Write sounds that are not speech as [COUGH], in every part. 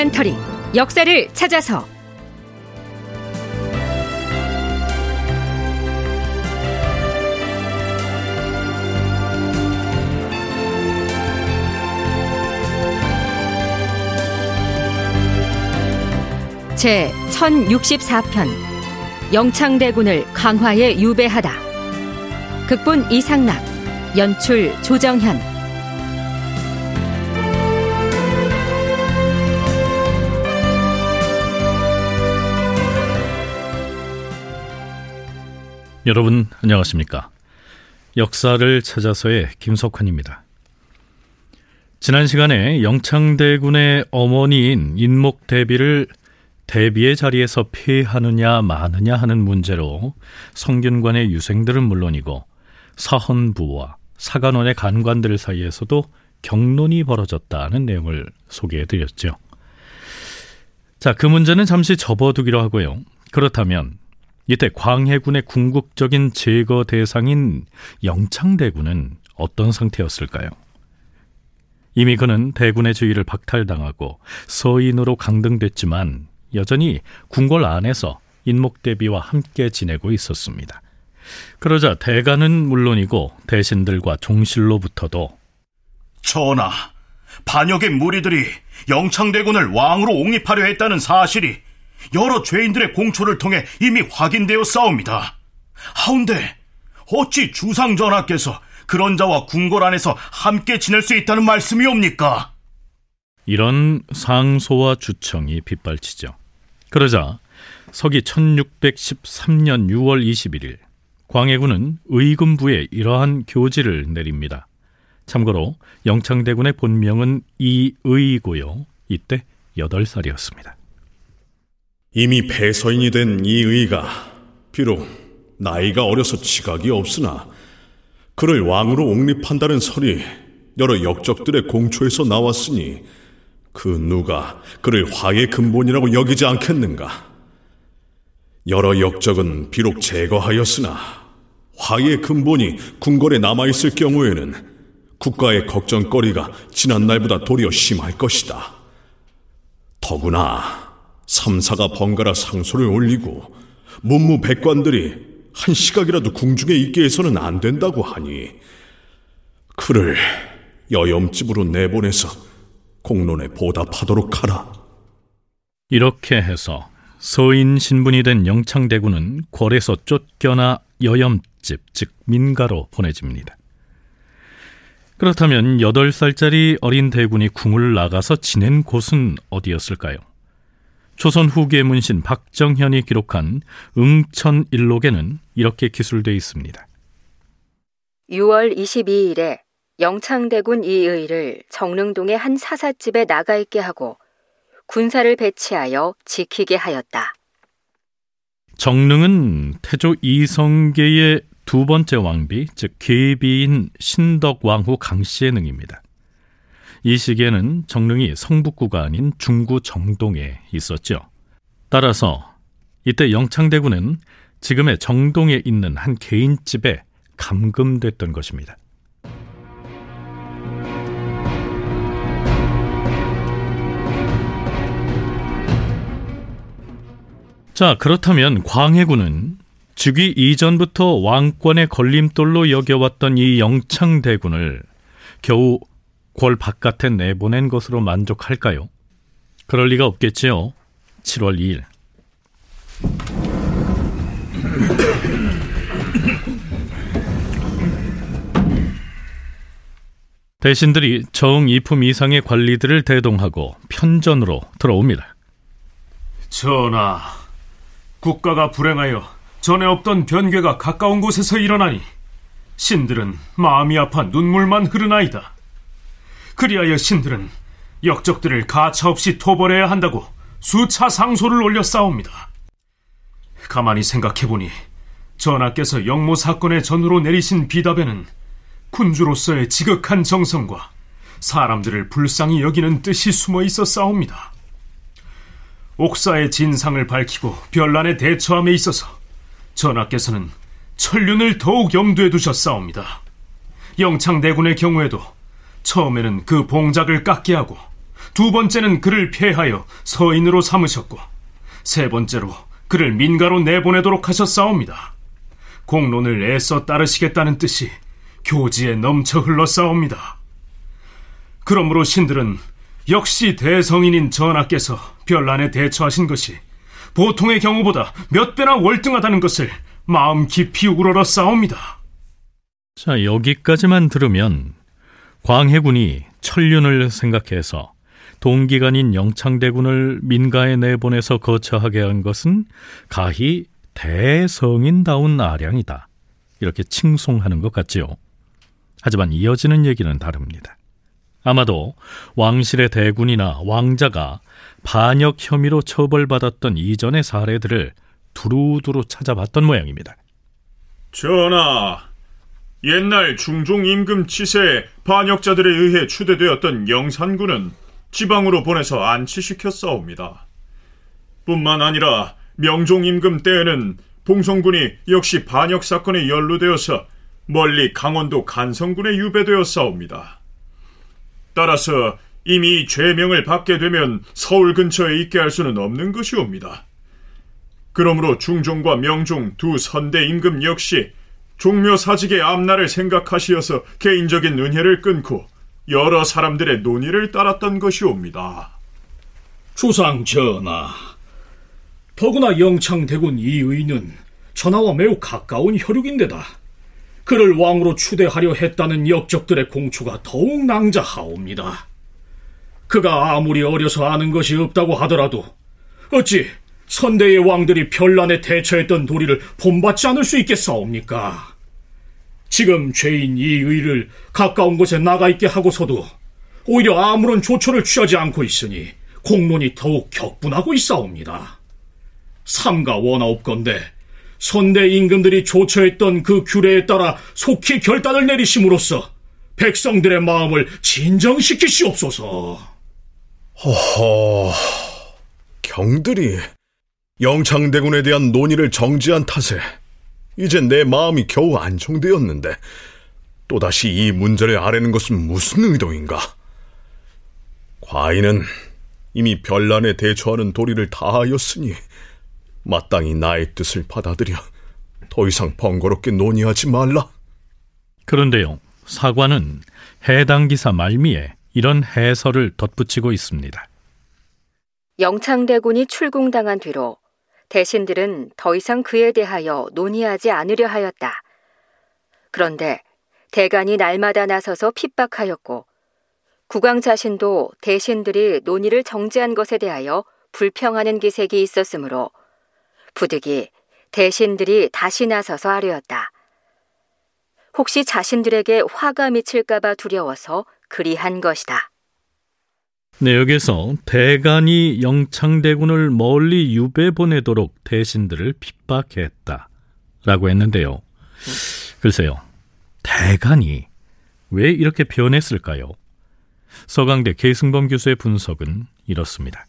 다큐멘터리 역사를 찾아서. 제 1064편 영창대군을 강화에 유배하다. 극본 이상락 연출 조정현 여러분 안녕하십니까 역사를 찾아서의 김석환입니다 지난 시간에 영창대군의 어머니인 인목대비를 대비의 자리에서 폐하느냐 마느냐 하는 문제로 성균관의 유생들은 물론이고 사헌부와 사관원의 간관들 사이에서도 경론이 벌어졌다는 내용을 소개해 드렸죠. 자, 그 문제는 잠시 접어두기로 하고요. 그렇다면 이때 광해군의 궁극적인 제거 대상인 영창대군은 어떤 상태였을까요? 이미 그는 대군의 주의를 박탈당하고 서인으로 강등됐지만 여전히 궁궐 안에서 인목대비와 함께 지내고 있었습니다. 그러자 대가는 물론이고 대신들과 종실로부터도 전하, 반역의 무리들이 영창대군을 왕으로 옹립하려 했다는 사실이 여러 죄인들의 공초를 통해 이미 확인되어 싸웁니다. 하운데 어찌 주상 전하께서 그런 자와 궁궐 안에서 함께 지낼 수 있다는 말씀이옵니까? 이런 상소와 주청이 빗발치죠. 그러자 서기 1613년 6월 21일 광해군은 의금부에 이러한 교지를 내립니다. 참고로 영창대군의 본명은 이의고요. 이때 8살이었습니다. 이미 폐서인이 된 이 의가 비록 나이가 어려서 지각이 없으나 그를 왕으로 옹립한다는 설이 여러 역적들의 공초에서 나왔으니 그 누가 그를 화의 근본이라고 여기지 않겠는가? 여러 역적은 비록 제거하였으나 화의 근본이 궁궐에 남아있을 경우에는 국가의 걱정거리가 지난날보다 도리어 심할 것이다. 더구나 삼사가 번갈아 상소를 올리고 문무 백관들이 한 시각이라도 궁중에 있게 해서는 안 된다고 하니 그를 여염집으로 내보내서 공론에 보답하도록 하라. 이렇게 해서 서인 신분이 된 영창대군은 궐에서 쫓겨나 여염집, 즉 민가로 보내집니다. 그렇다면 8살짜리 어린 대군이 궁을 나가서 지낸 곳은 어디였을까요? 조선 후기의 문신 박정현이 기록한 응천일록에는 이렇게 기술되어 있습니다. 6월 22일에 영창대군 이의를 정릉동의 한 사삿집에 나가 있게 하고 군사를 배치하여 지키게 하였다. 정릉은 태조 이성계의 두 번째 왕비, 즉 계비인 신덕왕후 강씨의 능입니다. 이 시기에는 정릉이 성북구가 아닌 중구 정동에 있었죠. 따라서 이때 영창대군은 지금의 정동에 있는 한 개인집에 감금됐던 것입니다. 자, 그렇다면 광해군은 즉위 이전부터 왕권의 걸림돌로 여겨왔던 이 영창대군을 겨우 궐 바깥에 내보낸 것으로 만족할까요? 그럴 리가 없겠지요. 7월 2일. [CLEARS THROAT] 대신들이 정이품 이상의 관리들을 대동하고 편전으로 들어옵니다. 전하, 국가가 불행하여 전에 없던 변괴가 가까운 곳에서 일어나니 신들은 마음이 아파 눈물만 흐르나이다. 그리하여 신들은 역적들을 가차없이 토벌해야 한다고 수차 상소를 올려 싸웁니다. 가만히 생각해보니 전하께서 영모 사건의 전후로 내리신 비답에는 군주로서의 지극한 정성과 사람들을 불쌍히 여기는 뜻이 숨어 있어 싸웁니다. 옥사의 진상을 밝히고 별난에 대처함에 있어서 전하께서는 천륜을 더욱 염두에 두셨사옵니다. 영창대군의 경우에도 처음에는 그 봉작을 깎게 하고 두 번째는 그를 폐하여 서인으로 삼으셨고 세 번째로 그를 민가로 내보내도록 하셨사옵니다. 공론을 애써 따르시겠다는 뜻이 교지에 넘쳐 흘러싸옵니다. 그러므로 신들은 역시 대성인인 전하께서 별난에 대처하신 것이 보통의 경우보다 몇 배나 월등하다는 것을 마음 깊이 우러러 싸웁니다. 자, 여기까지만 들으면 광해군이 천륜을 생각해서 동기간인 영창대군을 민가에 내보내서 거처하게 한 것은 가히 대성인다운 아량이다. 이렇게 칭송하는 것 같지요. 하지만 이어지는 얘기는 다릅니다. 아마도 왕실의 대군이나 왕자가 반역 혐의로 처벌받았던 이전의 사례들을 두루두루 찾아봤던 모양입니다. 전하, 옛날 중종 임금 치세에 반역자들에 의해 추대되었던 영산군은 지방으로 보내서 안치시켰사옵니다. 뿐만 아니라 명종 임금 때에는 봉성군이 역시 반역 사건에 연루되어서 멀리 강원도 간성군에 유배되었사옵니다. 따라서 이미 죄명을 받게 되면 서울 근처에 있게 할 수는 없는 것이옵니다. 그러므로 중종과 명종 두 선대 임금 역시 종묘 사직의 앞날을 생각하시어서 개인적인 은혜를 끊고 여러 사람들의 논의를 따랐던 것이옵니다. 주상 전하, 더구나 영창대군 이의는 전하와 매우 가까운 혈육인데다 그를 왕으로 추대하려 했다는 역적들의 공초가 더욱 낭자하옵니다. 그가 아무리 어려서 아는 것이 없다고 하더라도 어찌 선대의 왕들이 별난에 대처했던 도리를 본받지 않을 수 있겠사옵니까? 지금 죄인 이 의를 가까운 곳에 나가 있게 하고서도 오히려 아무런 조처를 취하지 않고 있으니 공론이 더욱 격분하고 있사옵니다. 삼가 원하옵건대 선대 임금들이 조처했던 그 규례에 따라 속히 결단을 내리심으로써 백성들의 마음을 진정시키시옵소서. 허허, 경들이 영창대군에 대한 논의를 정지한 탓에 이제 내 마음이 겨우 안정되었는데 또다시 이 문제를 아뢰는 것은 무슨 의도인가? 과인은 이미 별난에 대처하는 도리를 다하였으니 마땅히 나의 뜻을 받아들여 더 이상 번거롭게 논의하지 말라. 그런데요, 사관은 해당 기사 말미에 이런 해설을 덧붙이고 있습니다. 영창대군이 출궁당한 뒤로 대신들은 더 이상 그에 대하여 논의하지 않으려 하였다. 그런데 대간이 날마다 나서서 핍박하였고 국왕 자신도 대신들이 논의를 정지한 것에 대하여 불평하는 기색이 있었으므로 부득이 대신들이 다시 나서서 하려였다. 혹시 자신들에게 화가 미칠까봐 두려워서 그리한 것이다. 네, 여기서 대간이 영창대군을 멀리 유배 보내도록 대신들을 핍박했다 라고 했는데요. 글쎄요, 대간이 왜 이렇게 변했을까요? 서강대 계승범 교수의 분석은 이렇습니다.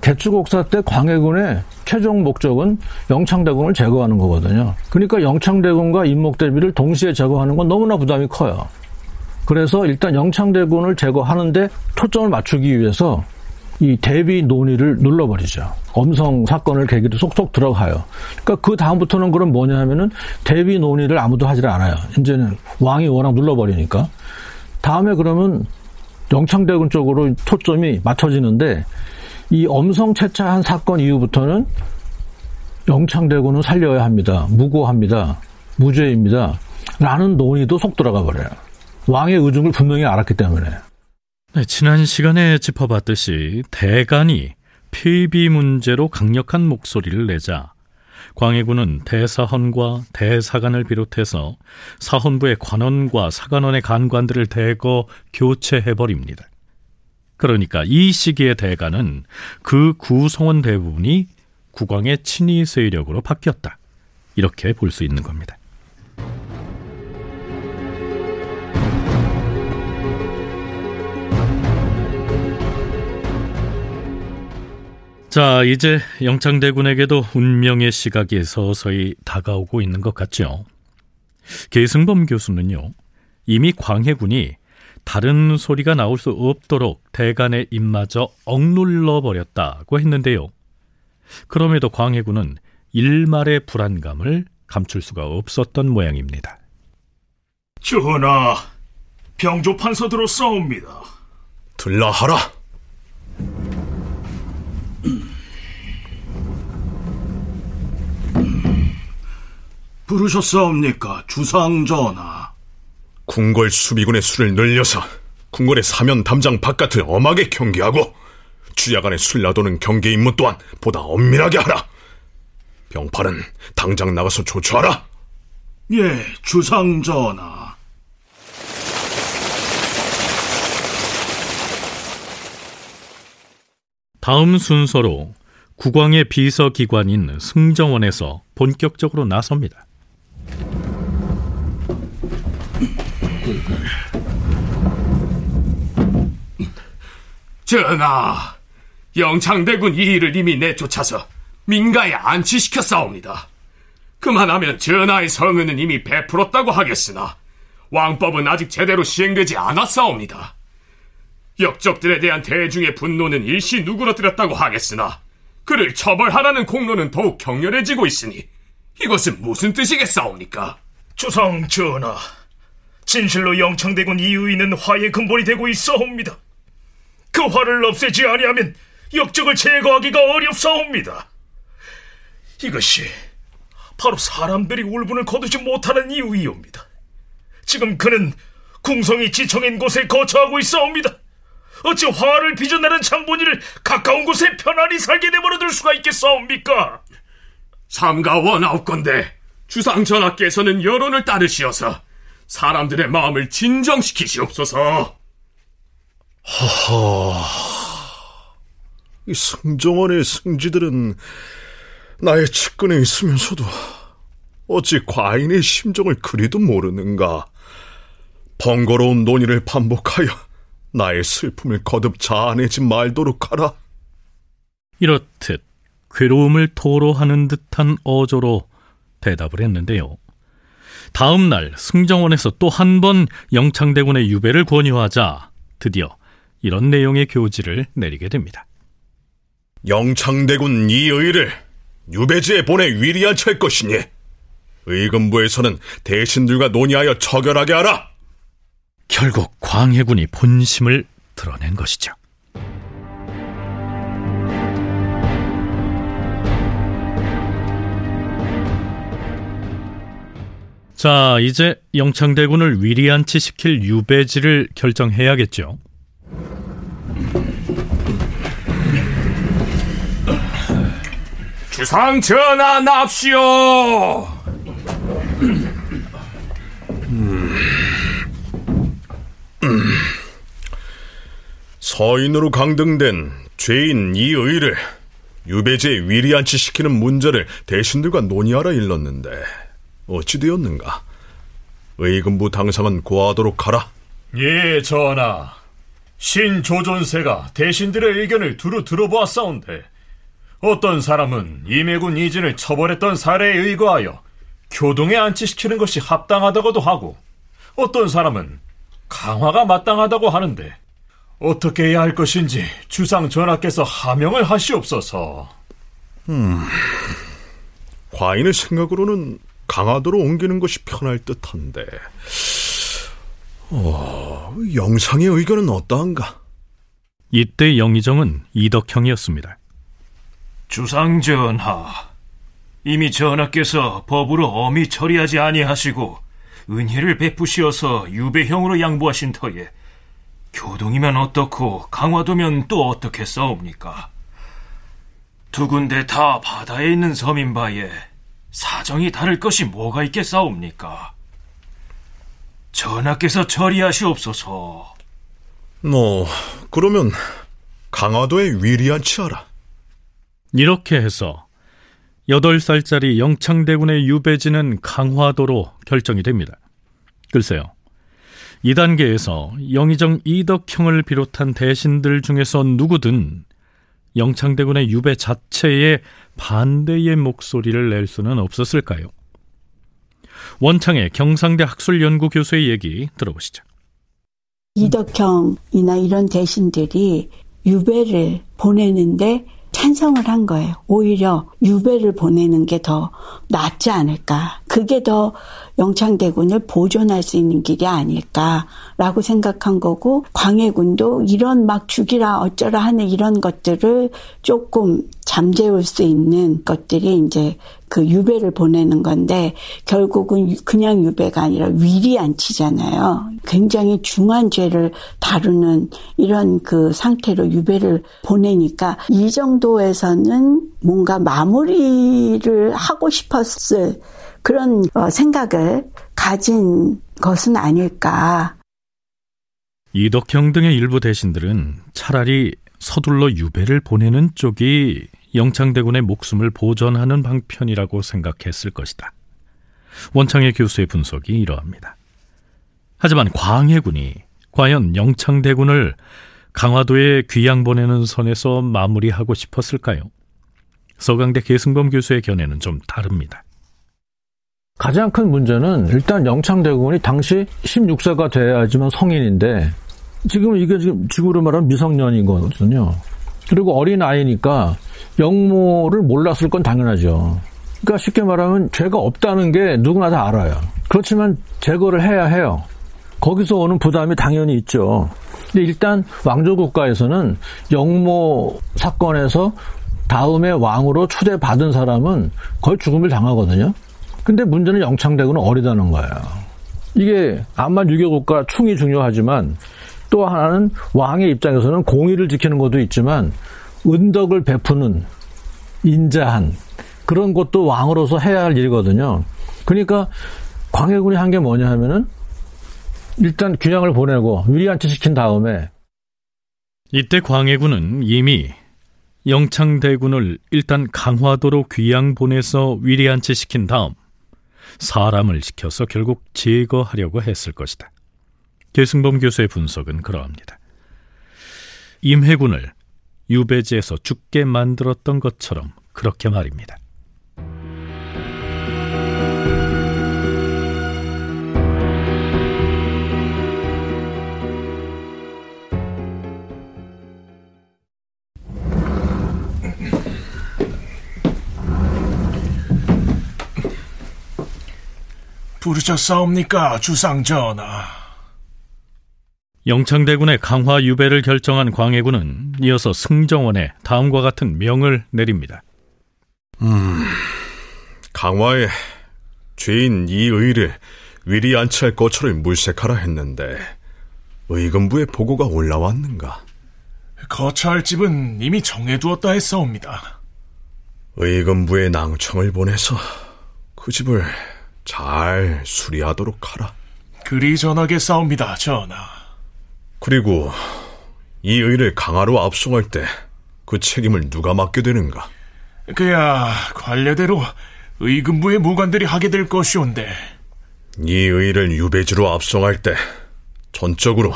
개축옥사 때 광해군의 최종 목적은 영창대군을 제거하는 거거든요. 그러니까 영창대군과 임목대비를 동시에 제거하는 건 너무나 부담이 커요. 그래서 일단 영창대군을 제거하는데 초점을 맞추기 위해서 이 대비 논의를 눌러버리죠. 엄성 사건을 계기로 쏙쏙 들어가요. 그러니까 그 다음부터는 그럼 뭐냐 하면은 대비 논의를 아무도 하질 않아요. 이제는 왕이 워낙 눌러버리니까. 다음에 그러면 영창대군 쪽으로 초점이 맞춰지는데 이 엄성 채차한 사건 이후부터는 영창대군은 살려야 합니다. 무고합니다. 무죄입니다. 라는 논의도 속 들어가 버려요. 왕의 의중을 분명히 알았기 때문에. 네, 지난 시간에 짚어봤듯이 대간이 폐비 문제로 강력한 목소리를 내자 광해군은 대사헌과 대사관을 비롯해서 사헌부의 관원과 사관원의 간관들을 대거 교체해버립니다. 그러니까 이 시기의 대가는 그 구성원 대부분이 국왕의 친위 세력으로 바뀌었다. 이렇게 볼 수 있는 겁니다. 자, 이제 영창대군에게도 운명의 시각이 서서히 다가오고 있는 것 같죠. 계승범 교수는요, 이미 광해군이 다른 소리가 나올 수 없도록 대간의 입마저 억눌러 버렸다고 했는데요. 그럼에도 광해군은 일말의 불안감을 감출 수가 없었던 모양입니다. 전하, 병조 판서 들어싸웁니다. 들라 하라. 부르셨사옵니까, 주상 전하? 궁궐 수비군의 수를 늘려서 궁궐의 사면 담장 바깥을 엄하게 경계하고 주야간의 술라도는 경계 임무 또한 보다 엄밀하게 하라. 병팔은 당장 나가서 조처하라. 예, 주상 전하. 다음 순서로 국왕의 비서기관인 승정원에서 본격적으로 나섭니다. 전하, 영창대군 이의를 이미 내쫓아서 민가에 안치시켜 싸웁니다. 그만하면 전하의 성은은 이미 베풀었다고 하겠으나 왕법은 아직 제대로 시행되지 않았사옵니다. 역적들에 대한 대중의 분노는 일시 누그러뜨렸다고 하겠으나 그를 처벌하라는 공로는 더욱 격렬해지고 있으니 이것은 무슨 뜻이겠사옵니까? 주상 전하, 진실로 영창대군 이의는 화의 근본이 되고 있어옵니다. 그 화를 없애지 아니하면 역적을 제거하기가 어렵사옵니다. 이것이 바로 사람들이 울분을 거두지 못하는 이유이옵니다. 지금 그는 궁성이 지청인 곳에 거처하고 있사옵니다. 어찌 화를 빚어내는 장본인을 가까운 곳에 편안히 살게 내버려둘 수가 있겠사옵니까? 삼가 원하옵건대 주상 전하께서는 여론을 따르시어서 사람들의 마음을 진정시키시옵소서. 하하. 이 승정원의 승지들은 나의 측근에 있으면서도 어찌 과인의 심정을 그리도 모르는가. 번거로운 논의를 반복하여 나의 슬픔을 거듭 자아내지 말도록 하라. 이렇듯 괴로움을 토로하는 듯한 어조로 대답을 했는데요. 다음 날 승정원에서 또 한 번 영창대군의 유배를 권유하자 드디어 이런 내용의 교지를 내리게 됩니다. 영창대군 이의를 유배지에 보내 위리한 찰 것이니 의금부에서는 대신들과 논의하여 처결하게 하라. 결국 광해군이 본심을 드러낸 것이죠. 자, 이제 영창대군을 위리안치 시킬 유배지를 결정해야겠죠. 주상 전하 납시오. 서인으로 강등된 죄인 이의를 유배지에 위리안치 시키는 문제를 대신들과 논의하라 일렀는데 어찌 되었는가? 의금부 당상은 고하도록 하라. 예, 전하. 신조존세가 대신들의 의견을 두루 들어보았사온데 어떤 사람은 임해군 이진을 처벌했던 사례에 의거하여 교동에 안치시키는 것이 합당하다고도 하고 어떤 사람은 강화가 마땅하다고 하는데 어떻게 해야 할 것인지 주상 전하께서 하명을 하시옵소서. 음, 과인의 생각으로는 강화도로 옮기는 것이 편할 듯한데, 어, 영상의 의견은 어떠한가? 이때 영의정은 이덕형이었습니다. 주상 전하, 이미 전하께서 법으로 엄히 처리하지 아니하시고 은혜를 베푸시어서 유배형으로 양보하신 터에 교동이면 어떻고 강화도면 또 어떻게 싸웁니까? 두 군데 다 바다에 있는 섬인 바에 사정이 다를 것이 뭐가 있겠사옵니까? 전하께서 처리하시옵소서. 뭐, 그러면 강화도에 위리한 치 하라. 이렇게 해서 8살짜리 영창대군의 유배지는 강화도로 결정이 됩니다. 글쎄요. 이 단계에서 영의정 이덕형을 비롯한 대신들 중에서 누구든 영창대군의 유배 자체에 반대의 목소리를 낼 수는 없었을까요? 원창의 경상대 학술연구 교수의 얘기 들어보시죠. 이덕형이나 이런 대신들이 유배를 보내는데 찬성을 한 거예요. 오히려 유배를 보내는 게 더 낫지 않을까. 그게 더 영창대군을 보존할 수 있는 길이 아닐까라고 생각한 거고 광해군도 이런 막 죽이라 어쩌라 하는 이런 것들을 조금 잠재울 수 있는 것들이 이제 그 유배를 보내는 건데 결국은 그냥 유배가 아니라 위리안치잖아요. 굉장히 중한 죄를 다루는 이런 그 상태로 유배를 보내니까 이 정도에서는 뭔가 마무리를 하고 싶었을 그런 어, 생각을 가진 것은 아닐까. 이덕형 등의 일부 대신들은 차라리 서둘러 유배를 보내는 쪽이 영창대군의 목숨을 보전하는 방편이라고 생각했을 것이다. 원창의 교수의 분석이 이러합니다. 하지만 광해군이 과연 영창대군을 강화도에 귀양 보내는 선에서 마무리하고 싶었을까요? 서강대 계승범 교수의 견해는 좀 다릅니다. 가장 큰 문제는 일단 영창대군이 당시 16세가 돼야지만 성인인데 지금 이게 지금 지구로 말하면 미성년이거든요. 그리고 어린 아이니까 영모를 몰랐을 건 당연하죠. 그러니까 쉽게 말하면 죄가 없다는 게 누구나 다 알아요. 그렇지만 제거를 해야 해요. 거기서 오는 부담이 당연히 있죠. 근데 일단 왕조 국가에서는 영모 사건에서 다음에 왕으로 초대받은 사람은 거의 죽음을 당하거든요. 근데 문제는 영창대군은 어리다는 거예요. 이게 암만 유교 국가 충이 중요하지만 또 하나는 왕의 입장에서는 공의를 지키는 것도 있지만 은덕을 베푸는 인자한 그런 것도 왕으로서 해야 할 일이거든요. 그러니까 광해군이 한 게 뭐냐 하면은 일단 귀양을 보내고 위리안치 시킨 다음에 이때 광해군은 이미 영창대군을 일단 강화도로 귀양 보내서 위리안치 시킨 다음 사람을 시켜서 결국 제거하려고 했을 것이다. 계승범 교수의 분석은 그러합니다. 임해군을 유배지에서 죽게 만들었던 것처럼 그렇게 말입니다. 부르셨사옵니까, 주상 전하? 영창대군의 강화 유배를 결정한 광해군은 이어서 승정원에 다음과 같은 명을 내립니다. 음, 강화에 죄인 이의를 위리 안치할 거처를 물색하라 했는데 의금부의 보고가 올라왔는가? 거처할 집은 이미 정해두었다 했사옵니다. 의금부에 낭청을 보내서 그 집을 잘 수리하도록 하라. 그리 전하게 싸웁니다, 전하. 그리고 이 의를 강화로 압송할 때 그 책임을 누가 맡게 되는가? 그야 관례대로 의금부의 무관들이 하게 될 것이온데. 이 의를 유배지로 압송할 때 전적으로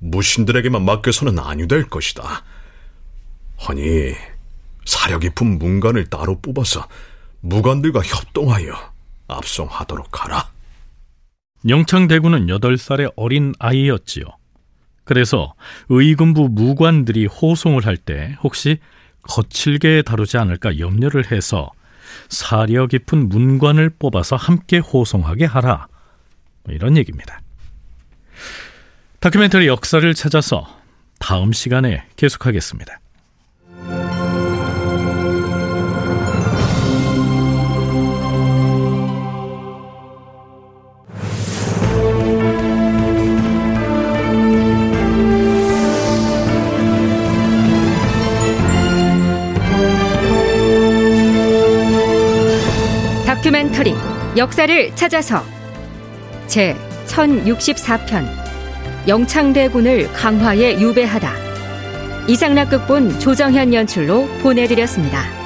무신들에게만 맡겨서는 아니될 것이다. 아니 사려 깊은 문관을 따로 뽑아서 무관들과 협동하여 압송하도록 하라. 영창대군은 8살의 어린 아이였지요. 그래서 의금부 무관들이 호송을 할 때 혹시 거칠게 다루지 않을까 염려를 해서 사려 깊은 문관을 뽑아서 함께 호송하게 하라. 뭐 이런 얘기입니다. 다큐멘터리 역사를 찾아서 다음 시간에 계속하겠습니다. 역사를 찾아서 제 1064편 영창대군을 강화에 유배하다 이상락 극본 조정현 연출로 보내드렸습니다.